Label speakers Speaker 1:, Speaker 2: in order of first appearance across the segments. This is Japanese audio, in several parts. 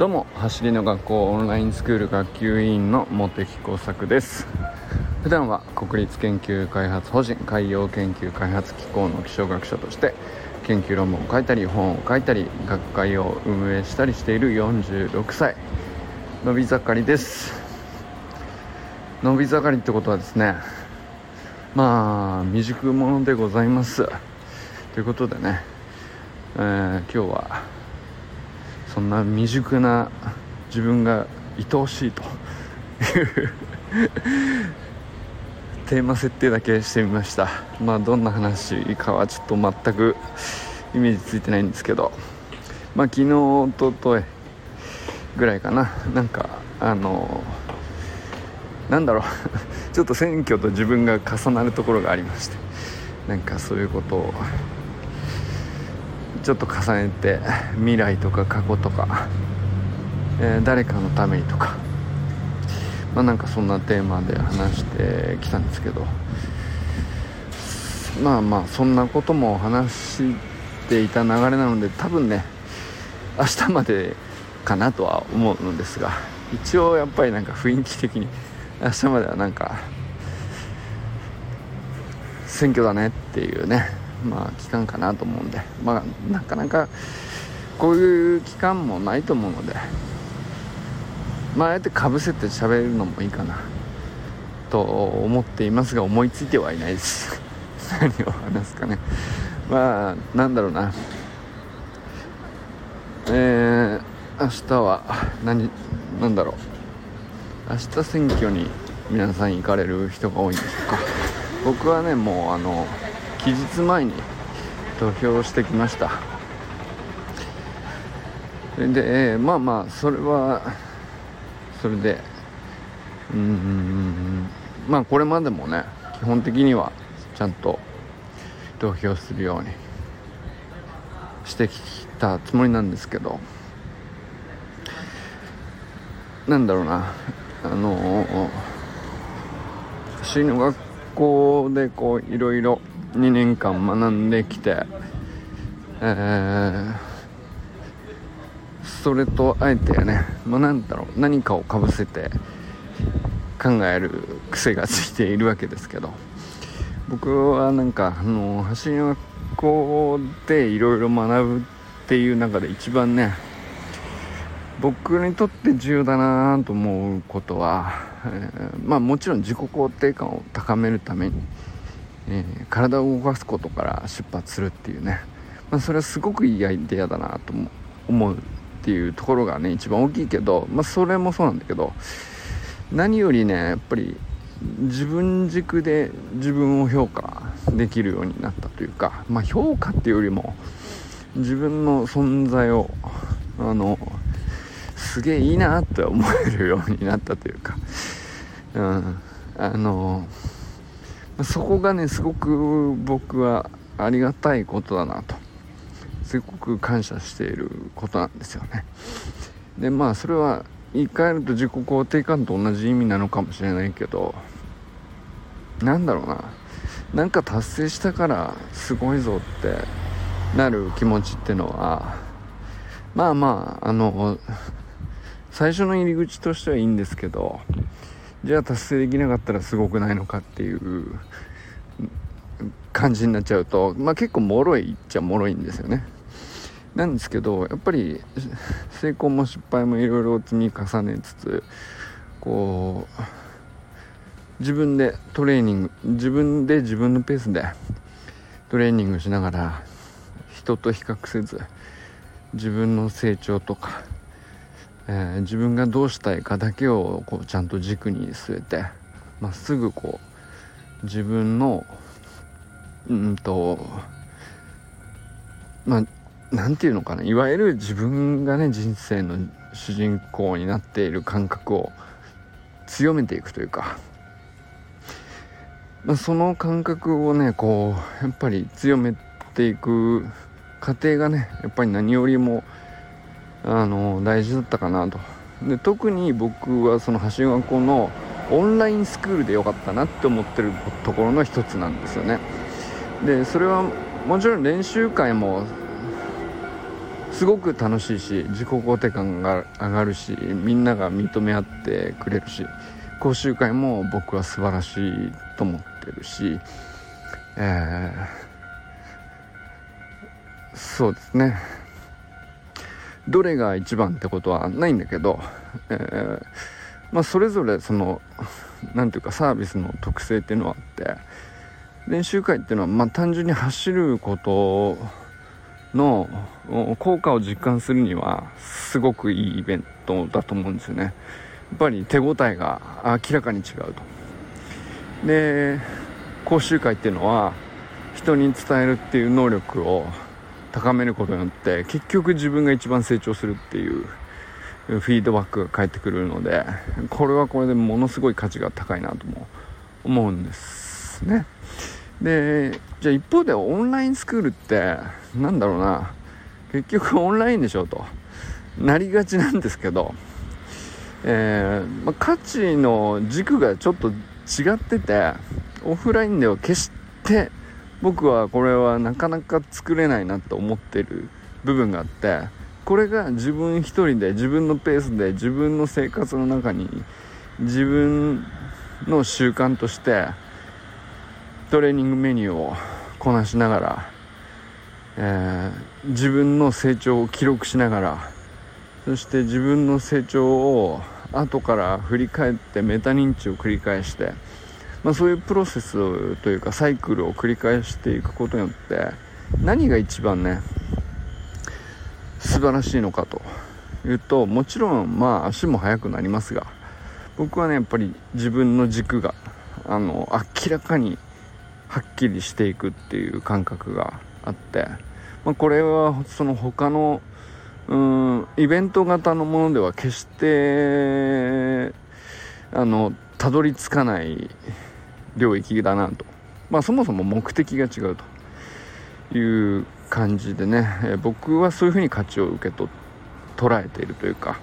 Speaker 1: どうも走りの学校オンラインスクール学級委員の茂木耕作です。普段は国立研究開発法人海洋研究開発機構の気象学者として研究論文を書いたり本を書いたり学会を運営したりしている46歳。伸び盛りです。伸び盛りってことはですねまあ未熟者でございます。ということでね、えー、今日はそんな未熟な自分が愛おしいと。い うテーマ設定だけしてみました。まあどんな話かはちょっと全くイメージついてないんですけど。まあ昨日おとといぐらいかな。なんかあのなんだろう。ちょっと選挙と自分が重なるところがありまして。なんかそういうことをちょっと重ねて未来とか過去とか、えー、誰かのためにとか。まあなんかそんなテーマで話してきたんですけど。まあまあそんなことも話していた流れなので多分ね明日までかなとは思うのですが。一応やっぱりなんか雰囲気的に明日まではなんか選挙だねっていうね。まあ期間かなと思うんで。まあなかなかこういう期間もないと思うので。まああえてかぶせて喋るのもいいかな。と思っていますが思いついてはいないです。何を話すかね。まあなんだろうな。えー、明日は何なんだろう。明日選挙に皆さん行かれる人が多いんでしょうか。僕はねもうあの期日前に投票してきました。で、えー、まあまあそれはそれでうんまあこれまでもね基本的にはちゃんと投票するようにしてきたつもりなんですけどなんだろうなあの私の学校でこういろいろ2年間学んできて、えー、それとあえてね、まあ、なんだろう何かをかぶせて考える癖がついているわけですけど僕はなんかあの走り学校でいろいろ学ぶっていう中で一番ね僕にとって重要だなと思うことは、えー、まあもちろん自己肯定感を高めるために、えー、体を動かすことから出発するっていうね、まあ、それはすごくいいアイデアだなと思うっていうところがね一番大きいけど、まあ、それもそうなんだけど何よりねやっぱり自分軸で自分を評価できるようになったというか、まあ、評価っていうよりも自分の存在をあのすげえいいなって思えるようになったというか、うん、あのそこがねすごく僕はありがたいことだなと。すごく感謝していることなんですよね。でまあそれは言い換えると自己肯定感と同じ意味なのかもしれないけどなんだろうな。なんか達成したからすごいぞってなる気持ちってのはまあまああの最初の入り口としてはいいんですけどじゃあ達成できなかったらすごくないのかっていう感じになっちゃうと、まあ、結構脆いっちゃ脆いんですよね。なんですけどやっぱり成功も失敗もいろいろ積み重ねつつこう自分でトレーニング自分で自分のペースでトレーニングしながら人と比較せず自分の成長とかえー、自分がどうしたいかだけをこうちゃんと軸に据えてまっすぐこう自分のうんとまあ何て言うのかな。いわゆる自分がね人生の主人公になっている感覚を強めていくというか、まあ、その感覚をねこうやっぱり強めていく過程がねやっぱり何よりもあの大事だったかなと。で特に僕はその橋学校のオンラインスクールでよかったなって思ってるところの一つなんですよね。でそれはもちろん練習会もすごく楽しいし自己肯定感が上がるしみんなが認め合ってくれるし講習会も僕は素晴らしいと思ってるし、えー、そうですね。どれが一番ってことはないんだけど、えー、まあ、それぞれその何ていうかサービスの特性っていうのはあって練習会っていうのはま単純に走ることの効果を実感するにはすごくいいイベントだと思うんですよね。やっぱり手応えが明らかに違うと。で講習会っていうのは人に伝えるっていう能力を高めることによって結局自分が一番成長するっていうフィードバックが返ってくるのでこれはこれでものすごい価値が高いなとも思うんですね。でじゃあ一方でオンラインスクールってなんだろうな。結局オンラインでしょと。なりがちなんですけど、えー、ま、価値の軸がちょっと違っててオフラインでは決して僕はこれはなかなか作れないなと思ってる部分があってこれが自分一人で自分のペースで自分の生活の中に自分の習慣としてトレーニングメニューをこなしながら、えー、自分の成長を記録しながらそして自分の成長を後から振り返ってメタ認知を繰り返して、まあ、そういうプロセスというかサイクルを繰り返していくことによって何が一番ね素晴らしいのかというともちろんまあ足も速くなりますが僕はねやっぱり自分の軸があの明らかにはっきりしていくっていう感覚があって、まあ、これはその他のうんイベント型のものでは決してあのたどり着かない領域だなと、まあ、そもそも目的が違うという感じでね、え僕はそういうふうに価値を受け取捉えているというか、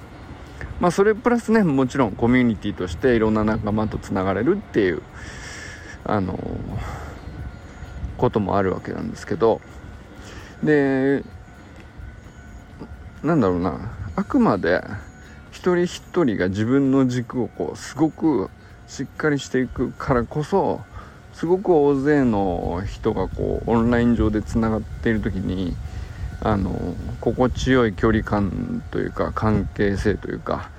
Speaker 1: まあ、それプラスねもちろんコミュニティとしていろんな仲間とつながれるっていうあのこともあるわけなんですけど。でなんだろうな。あくまで一人一人が自分の軸をこうすごくしっかりしていくからこそすごく大勢の人がこうオンライン上でつながっている時にあの心地よい距離感というか関係性というか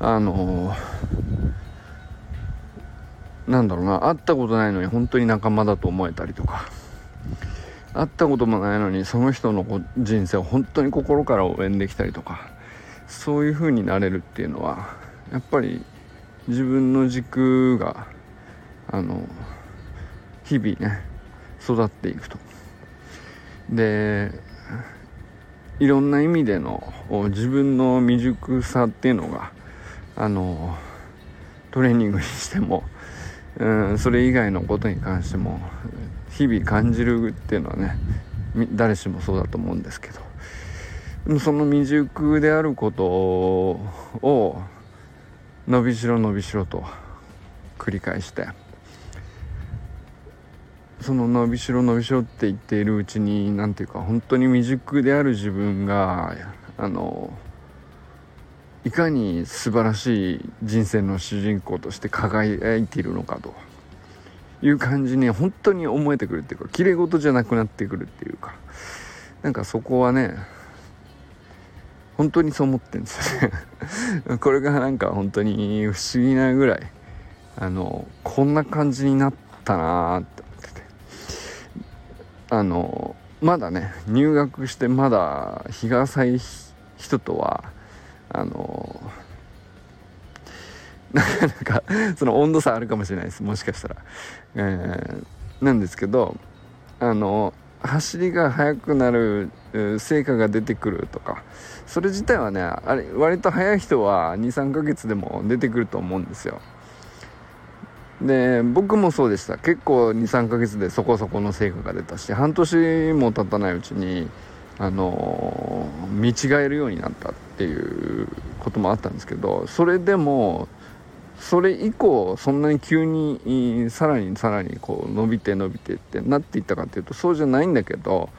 Speaker 1: あのなんだろうな会ったことないのに本当に仲間だと思えたりとか会ったこともないのにその人の人生を本当に心から応援できたりとかそういう風になれるっていうのはやっぱり自分の軸があの日々ね育っていくと。でいろんな意味での自分の未熟さっていうのがあのトレーニングにしてもうんそれ以外のことに関しても日々感じるっていうのはね誰しもそうだと思うんですけど。その未熟であることを伸びしろ伸びしろと繰り返して。その伸びしろ伸びしろって言っているうちに何て言うか本当に未熟である自分があのいかに素晴らしい人生の主人公として輝いているのかという感じに本当に思えてくるっていうか綺麗事じゃなくなってくるっていうかなんかそこはね本当にそう思ってるんですよね。これがなんか本当に不思議なぐらいあのこんな感じになったなーって思ってて。あのまだね入学してまだ日が浅い人とはあの なかなかその温度差あるかもしれないですもしかしたら、えー、なんですけどあの走りが速くなる成果が出てくるとか。それ自体はねあれ割と速い人は23ヶ月でも出てくると思うんですよ。で僕もそうでした。結構23ヶ月でそこそこの成果が出たし半年も経たないうちにあの見違えるようになったっていうこともあったんですけどそれでもそれ以降そんなに急にさらにさらにこう伸びて伸びてってなっていったかっていうとそうじゃないんだけど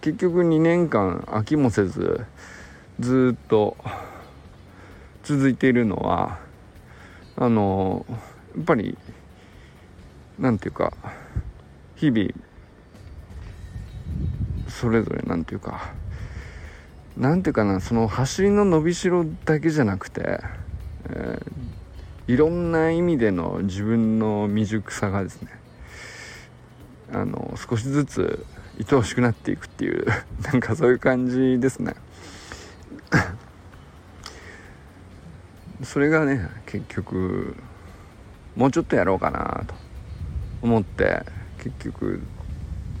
Speaker 1: 結局2年間飽きもせずずっと続いているのはあのやっぱりなんていうか日々それぞれなんていうかなんていうかなその走りの伸びしろだけじゃなくて、えー、いろんな意味での自分の未熟さがですねあの少しずつ愛おしくなっていくっていう なんかそういう感じですね。それがね結局もうちょっとやろうかなと思って結局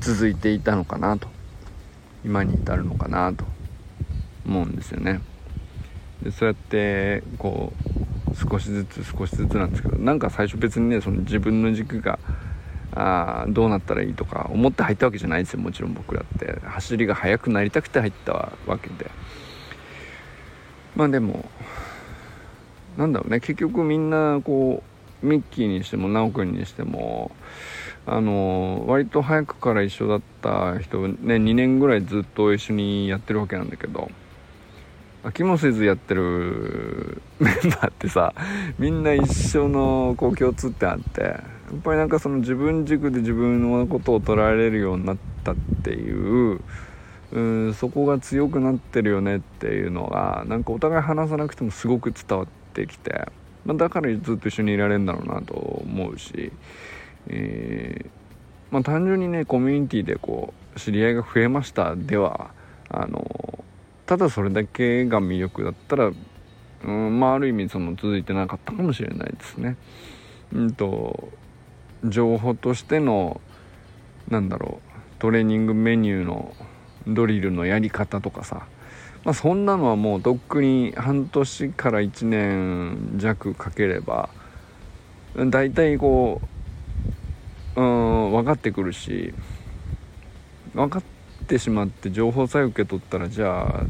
Speaker 1: 続いていたのかなと今に至るのかなと思うんですよね。でそうやってこう少しずつ少しずつなんですけどなんか最初別にねその自分の軸があどうなったらいいとか思って入ったわけじゃないですよもちろん僕らって。走りが速くなりたくて入ったわけで。まあでもなんだろうね。結局みんなこうミッキーにしても修くんにしてもあの割と早くから一緒だった人ね2年ぐらいずっと一緒にやってるわけなんだけど飽きもせずやってる メンバーってさみんな一緒のこう共通点あってっぱりなんかその自分軸で自分のことを捉えれるようになったっていううんそこが強くなってるよねっていうのがなんかお互い話さなくてもすごく伝わってきて、まあ、だからずっと一緒にいられるんだろうなと思うし、えー、まあ、単純にねコミュニティでこう知り合いが増えましたではあのただそれだけが魅力だったら、うんまあ、ある意味その続いてなかったかもしれないですね。うんと情報としてのなんだろうトレーニングメニューのドリルのやり方とかさ、まあ、そんなのはもうとっくに半年から1年弱かければ大体こううん分かってくるし分かってしまって情報さえ受け取ったらじゃあ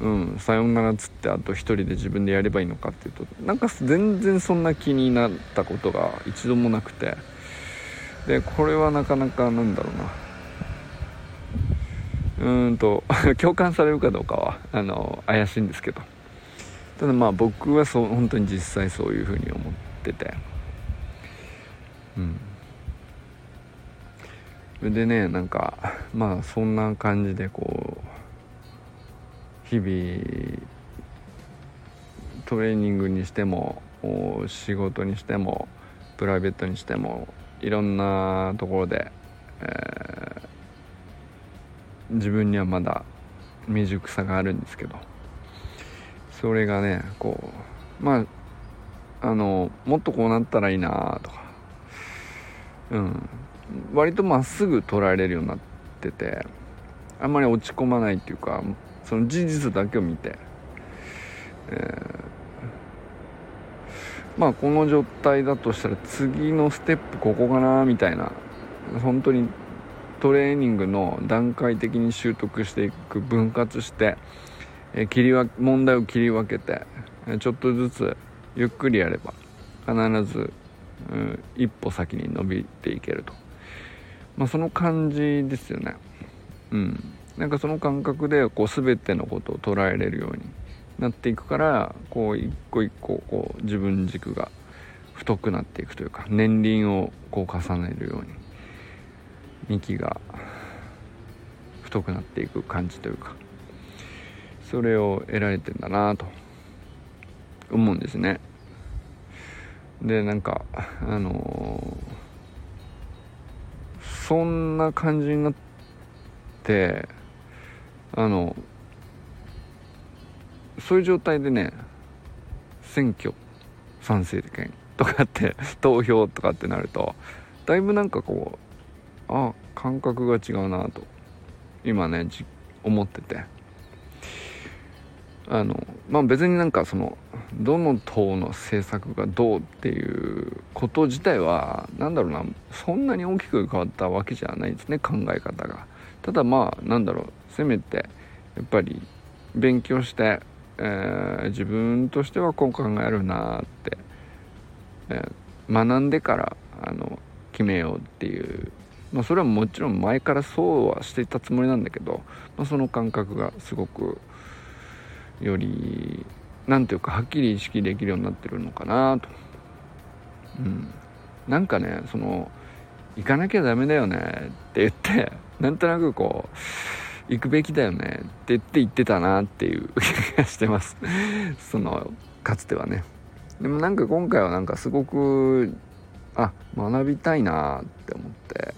Speaker 1: うんさようならっつってあと一人で自分でやればいいのかっていうとなんか全然そんな気になったことが一度もなくてでこれはなかなかなんだろうな。うんと 共感されるかどうかはあの怪しいんですけど。ただまあ僕はそう本当に実際そういうふうに思ってて。うん。それでねなんかまあそんな感じでこう日々トレーニングにしても仕事にしてもプライベートにしてもいろんなところで、えー、自分にはまだ未熟さがあるんですけどそれがねこうまああのもっとこうなったらいいなとかうん。割とまっすぐ捉えれるようになっててあんまり落ち込まないっていうかその事実だけを見て、えー、まあこの状態だとしたら次のステップここかなみたいな。本当にトレーニングの段階的に習得していく分割して、えー、切り分問題を切り分けてちょっとずつゆっくりやれば必ず、うん、一歩先に伸びていけると。まあ、その感じですよね。うん。なんかその感覚でこう全てのことを捉えれるようになっていくからこう一個一個こう自分軸が太くなっていくというか年輪をこう重ねるように幹が太くなっていく感じというかそれを得られてんだなと思うんですね。でなんかあのーそんな感じになってあのそういう状態でね選挙賛成権とかって 投票とかってなるとだいぶなんかこうあ感覚が違うなと今ね思ってて。あのまあ別になんかそのどの党の政策がどうっていうこと自体は何だろうなそんなに大きく変わったわけじゃないですね考え方が。ただまあなんだろうせめてやっぱり勉強して、えー、自分としてはこう考えるなって、えー、学んでからあの決めようっていうまあ、それはもちろん前からそうはしていたつもりなんだけど、まあ、その感覚がすごくより何ていうかはっきり意識できるようになってるのかなと。うん、なんかねその行かなきゃダメだよねって言ってなんとなくこう行くべきだよねって言って言ってたなっていう 気がしてます。そのかつてはね。でもなんか今回はなんかすごくあ学びたいなって思って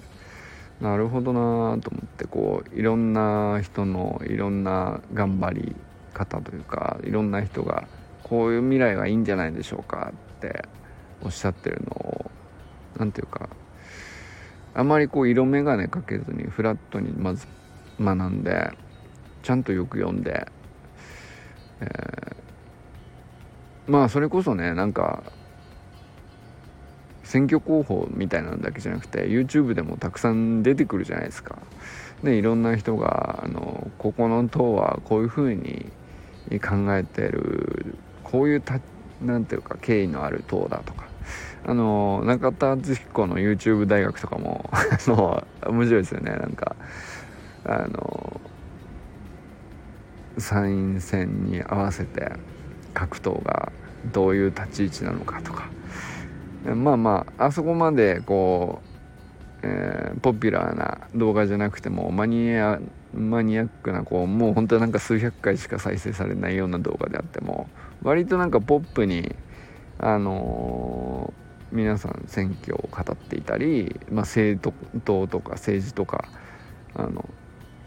Speaker 1: なるほどなと思ってこういろんな人のいろんな頑張り方というかいろんな人がこういう未来がいいんじゃないでしょうかっておっしゃってるのを何ていうかあまりこう色眼鏡かけずにフラットにまず学んでちゃんとよく読んで、えー、まあそれこそねなんか選挙候補みたいなのだけじゃなくて YouTube でもたくさん出てくるじゃないですか。でいろんな人があのここの党はこういうふうに考えてるこういうたなんていうか敬意のある党だとかあの中田敦彦の YouTube 大学とかも の面白いですよね。なんかあの参院選に合わせて各党がどういう立ち位置なのかとか。まあまああそこまでこう、えー、ポピュラーな動画じゃなくてもマニアマニアックなこうもう本当になんか数百回しか再生されないような動画であっても割となんかポップにあのー、皆さん選挙を語っていたり、まあ、政党とか政治とかあの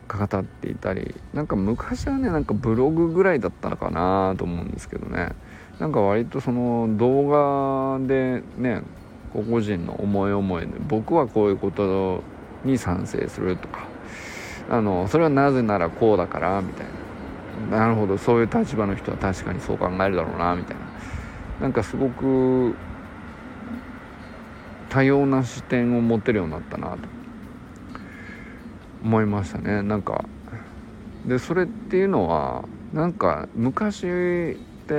Speaker 1: 語っていたりなんか昔はねなんかブログぐらいだったのかなと思うんですけどね。なんか割とその動画でね個々人の思い思いで僕はこういうことに賛成するとかあのそれはなぜならこうだからみたいな。なるほどそういう立場の人は確かにそう考えるだろうなみたいな。なんかすごく多様な視点を持てるようになったなと思いましたね。なんかでそれっていうのはなんか昔って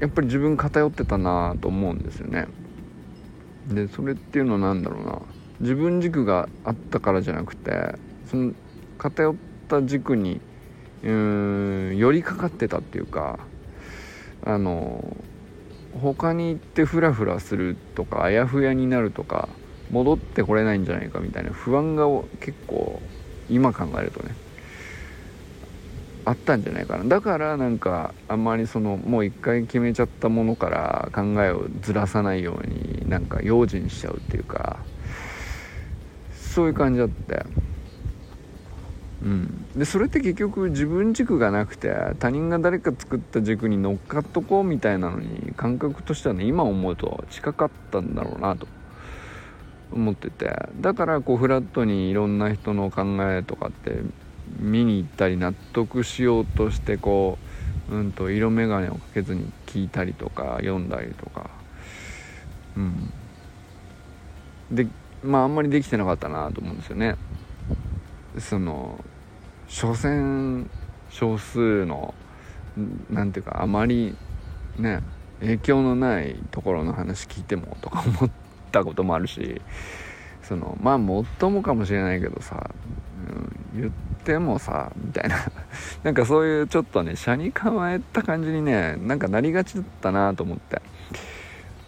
Speaker 1: やっぱり自分偏ってたなと思うんですよね。でそれっていうのは何だろうな。自分軸があったからじゃなくてその偏った軸にうーん寄りかかってたっていうかあの他に行ってフラフラするとかあやふやになるとか戻ってこれないんじゃないかみたいな不安が結構今考えるとねあったんじゃないかな。だからなんかあんまりそのもう一回決めちゃったものから考えをずらさないようになんか用心しちゃうっていうかそういう感じだってうん、でそれって結局自分軸がなくて他人が誰か作った軸に乗っかっとこうみたいなのに感覚としてはね今思うと近かったんだろうなと。思ってて。だからこうフラットにいろんな人の考えとかって見に行ったり納得しようとしてこううんと色眼鏡をかけずに聞いたりとか読んだりとか。うん。でまああんまりできてなかったなと思うんですよね。その所詮少数の何ていうかあまりね影響のないところの話聞いてもとか思ったこともあるしそのまあもっともかもしれないけどさ、うん、言ってもさみたいな。なんかそういうちょっとね車に構えた感じにねなんかなりがちだったなと思って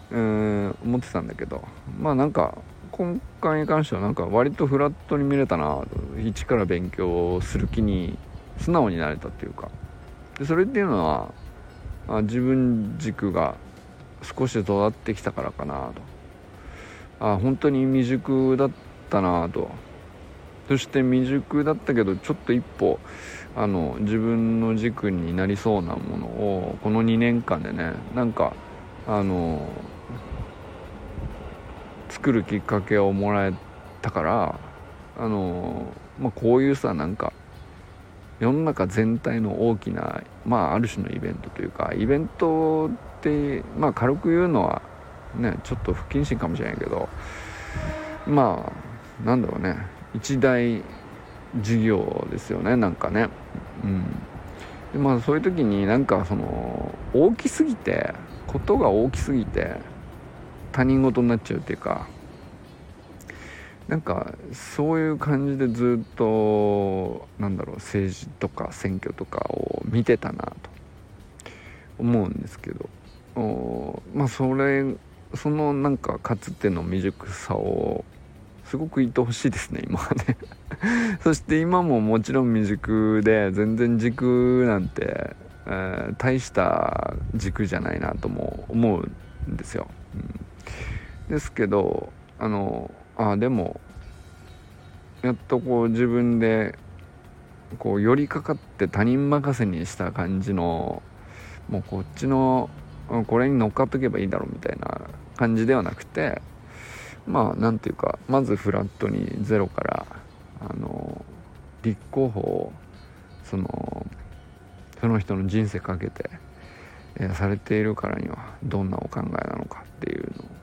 Speaker 1: うん思ってたんだけど。まあなんか今回に関してはなんか割とフラットに見れたな。一から勉強する気に素直になれたっていうか。でそれっていうのはあ自分軸が少し育ってきたからかなと。あ本当に未熟だったなと。そして未熟だったけどちょっと一歩あの自分の軸になりそうなものをこの2年間でねなんかあの作るきっかけをもらえたからあの、まあ、こういうさなんか世の中全体の大きな、まあ、ある種のイベントというかイベントってまあ軽く言うのはねちょっと不謹慎かもしれないけどまあなんだろうね一大事業ですよねなんかね。うん。でまあそういう時になんかその大きすぎてことが大きすぎて他人事になっちゃうっていうかなんかそういう感じでずっとなんだろう政治とか選挙とかを見てたなと思うんですけどまあそれそのなんかかつての未熟さをすごくいてほしいですね今はね そして今ももちろん未熟で全然軸なんて、えー、大した軸じゃないなとも思うんですよ、うん、ですけどあのあでもやっとこう自分でこう寄りかかって他人任せにした感じのもうこっちのこれに乗っかっとけばいいだろうみたいな感じではなくてまあ何ていうかまずフラットにゼロからあの立候補をそのその人の人生かけて、えー、されているからにはどんなお考えなのかっていうのを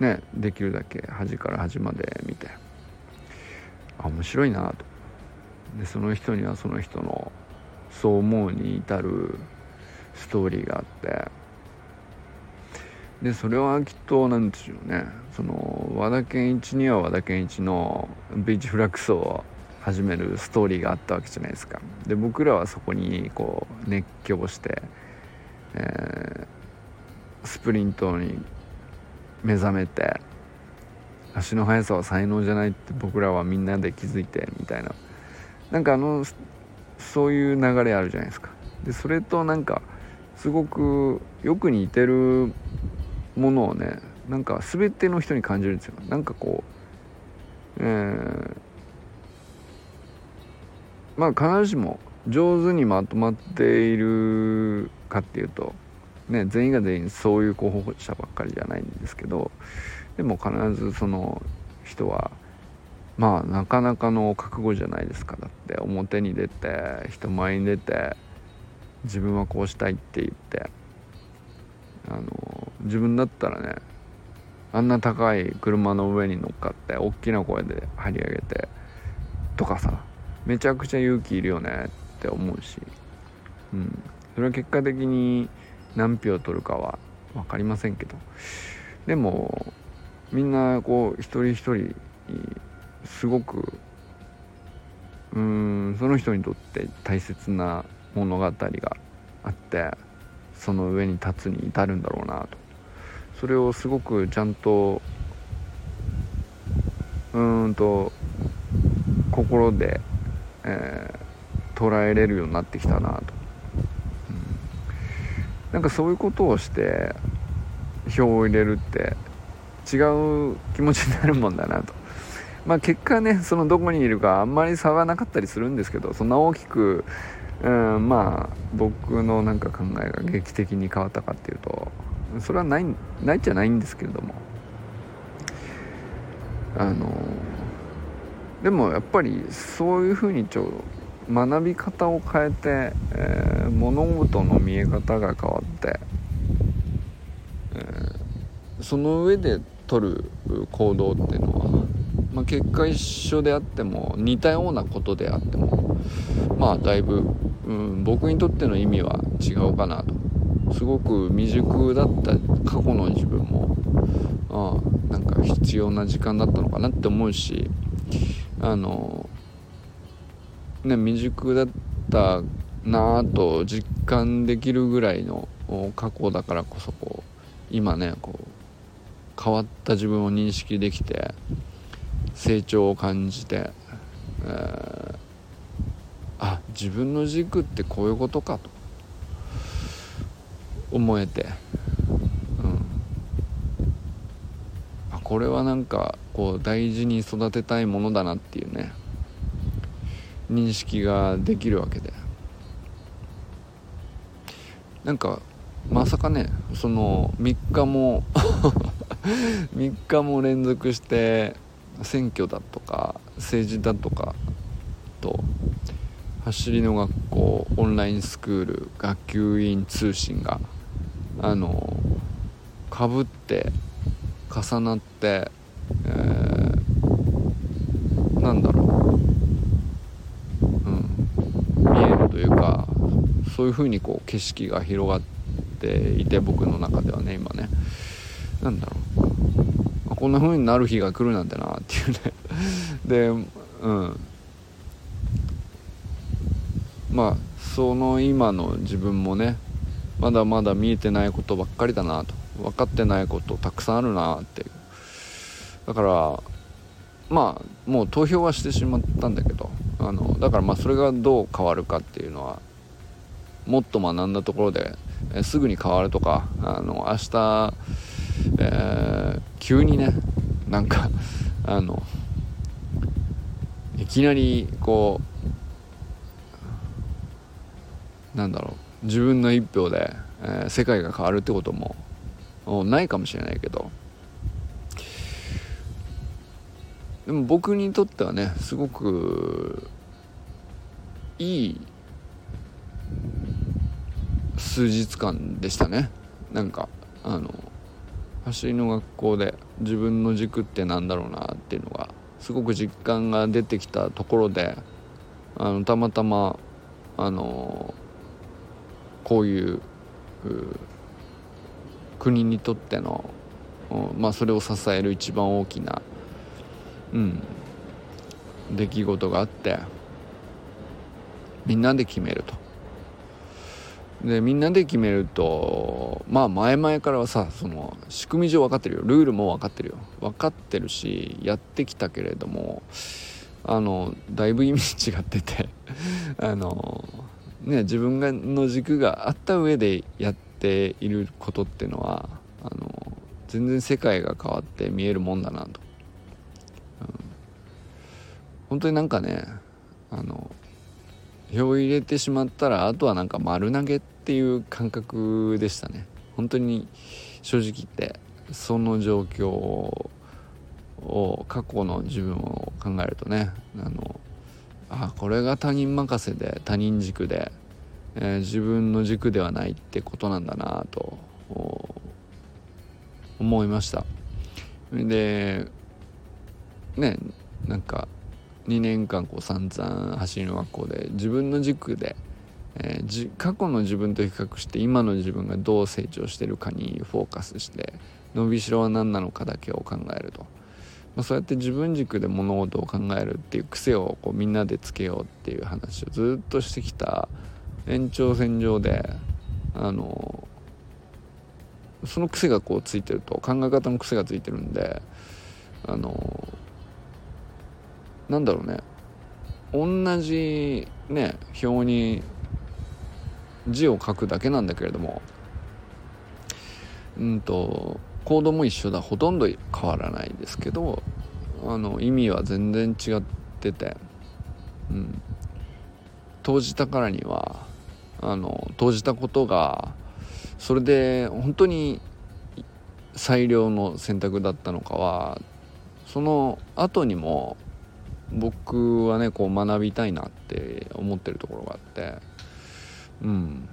Speaker 1: ねできるだけ端から端まで見てあ面白いなと。でその人にはその人のそう思うに至るストーリーがあって。でそれはきっとなんでしょうねその和田健一には和田健一のビーチフラックスを始めるストーリーがあったわけじゃないですか。で僕らはそこにこう熱狂して、えー、スプリントに目覚めて足の速さは才能じゃないって僕らはみんなで気づいてみたいな。なんかあのそういう流れあるじゃないですか。でそれとなんかすごくよく似てるものをねなんか全ての人に感じるんですよ。なんかこうえー、まあ必ずしも上手にまとまっているかっていうとね全員が全員そういう候補者ばっかりじゃないんですけどでも必ずその人はまあなかなかの覚悟じゃないですか。だって表に出て人前に出て自分はこうしたいって言ってあの自分だったらねあんな高い車の上に乗っかって大きな声で張り上げてとかさめちゃくちゃ勇気いるよねって思うし、うん、それは結果的に何票取るかは分かりませんけど。でもみんなこう一人一人すごくうんその人にとって大切な物語があってその上に立つに至るんだろうなと。それをすごくちゃんとうんと心で、えー、捉えれるようになってきたなと、なんかそういうことをして票を入れるって違う気持ちになるもんだなと。まあ結果ねそのどこにいるかあんまり差はなかったりするんですけどそんな大きくうんまあ僕のなんか考えが劇的に変わったかっていうとそれはないないじゃないんですけれども。あのでもやっぱりそういうふうにちょ学び方を変えて、えー、物事の見え方が変わって、えー、その上で取る行動っていうのは、まあ、結果一緒であっても似たようなことであってもまあだいぶ、うん、僕にとっての意味は違うかなと。すごく未熟だった過去の自分もああなんか必要な時間だったのかなって思うしあのね未熟だったなぁと実感できるぐらいの過去だからこそこう今ねこう変わった自分を認識できて成長を感じて、えー、あ自分の軸ってこういうことかと思えて、うん、あこれはなんかこう大事に育てたいものだなっていうね。認識ができるわけで。なんかまさかねその3日も 3日も連続して選挙だとか政治だとかと走りの学校オンラインスクール学級委員通信があのかぶって重なって、えー、なんだろう、うん、見えるというかそういう風にこう景色が広がっていて僕の中ではね今ね。なんだろう。ここんな風になる日が来るなんてなっていうね。でうん。まあその今の自分もねまだまだ見えてないことばっかりだなと。分かってないことたくさんあるなって。いうだからまあもう投票はしてしまったんだけどあのだからまあそれがどう変わるかっていうのはもっと学んだところで、すぐに変わるとかあの明日、えー、急にねなんかあのいきなりこうなんだろう自分の一票で、えー、世界が変わるってこともないかもしれないけど。でも僕にとってはねすごくいい数日間でしたね。なんかあの走りの学校で自分の軸ってなんだろうなっていうのがすごく実感が出てきたところであのたまたまあのこういう国にとっての、まあ、それを支える一番大きなうん出来事があってみんなで決めると。でみんなで決めるとまあ前々からはさその仕組み上分かってるよ。ルールも分かってるよ。分かってるしやってきたけれどもあのだいぶ意味違ってて あのね自分がの軸があった上でやっていることっていうのはあの全然世界が変わって見えるもんだなと。本当になんかねあの票を入れてしまったらあとはなんか丸投げっていう感覚でしたね。本当に正直言ってその状況を過去の自分を考えるとねあのあこれが他人任せで他人軸で、えー、自分の軸ではないってことなんだなと思いました。でねなんか2年間こう散々走りの学校で自分の軸で、えー、過去の自分と比較して今の自分がどう成長してるかにフォーカスして伸びしろは何なのかだけを考えると、まあ、そうやって自分軸で物事を考えるっていう癖をこうみんなでつけようっていう話をずっとしてきた延長線上であのその癖がこうついてると考え方の癖がついてるんであのなんだろうね。同じね表に字を書くだけなんだけれども。うんとコードも一緒だ。ほとんど変わらないですけどあの意味は全然違ってて、うん、投じたからにはあの投じたことがそれで本当に最良の選択だったのかはその後にも僕はねこう学びたいなって思ってるところがあって。うん。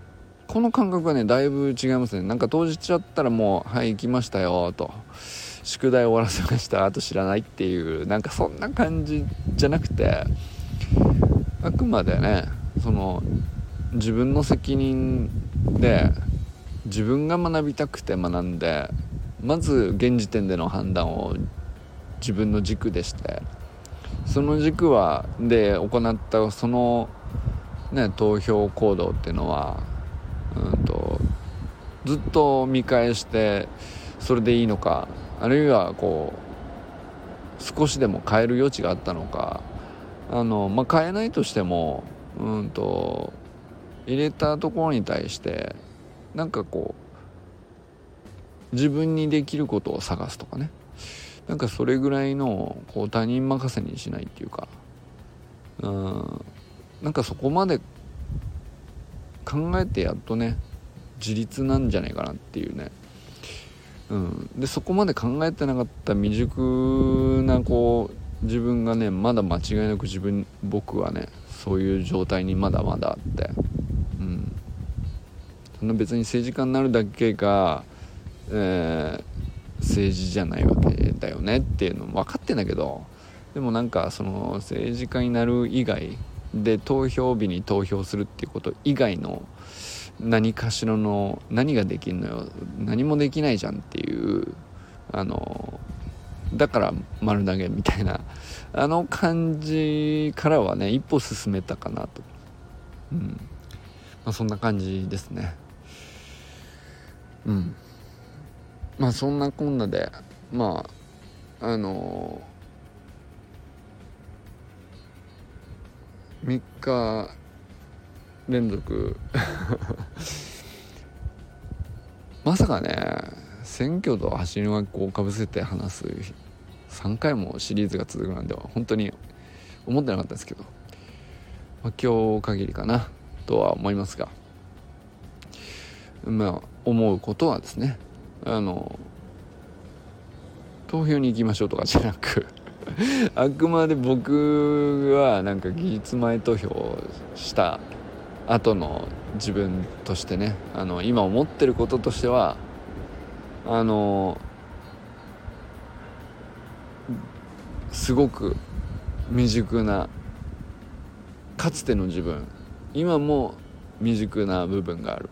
Speaker 1: この感覚はねだいぶ違いますね。なんか当日ちゃったらもう「はい行きましたよ」と「宿題終わらせましたあと知らない」っていうなんかそんな感じじゃなくてあくまでねその自分の責任で自分が学びたくて学んでまず現時点での判断を自分の軸でしてその軸はで行ったその、ね、投票行動っていうのは、うんと、ずっと見返してそれでいいのかあるいはこう少しでも変える余地があったのかあの、まあ、変えないとしてもうんと入れたところに対してなんかこう自分にできることを探すとかね。なんかそれぐらいのこう他人任せにしないっていうかうんなんかそこまで考えてやっとね自立なんじゃないかなっていうね、うん、でそこまで考えてなかった未熟なこう自分がねまだ間違いなく自分僕はねそういう状態にまだまだあって、うん、そんな別に政治家になるだけが、えー政治じゃないわけ。だよねっていうのも分かってんだけどでもなんかその政治家になる以外で投票日に投票するっていうこと以外の何かしらの何ができんのよ何もできないじゃんっていうあのだから丸投げみたいなあの感じからはね一歩進めたかなと。うん。まあそんな感じですね。うん。まあそんなこんなでまああのー、3日連続。まさかね選挙と走り学校をかぶせて話す3回もシリーズが続くなんて本当に思ってなかったですけど、まあ、今日限りかなとは思いますが。まあ思うことはですねあの投票に行きましょうとかじゃなく あくまで僕はなんか期日前投票した後の自分としてねあの今思ってることとしてはあのすごく未熟なかつての自分今も未熟な部分がある。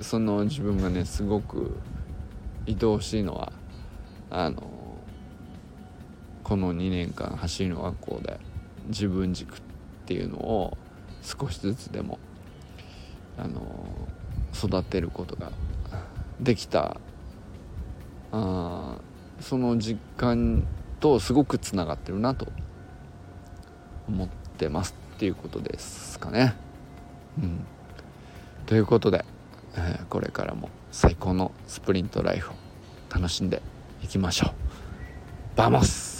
Speaker 1: その自分がねすごく愛おしいのはあのこの2年間走りの学校で自分軸っていうのを少しずつでもあの育てることができたあその実感とすごくつながってるなと思ってますっていうことですかね。うん、ということで、えー、これからも最高のスプリントライフを楽しんでいきましょう。 Vamos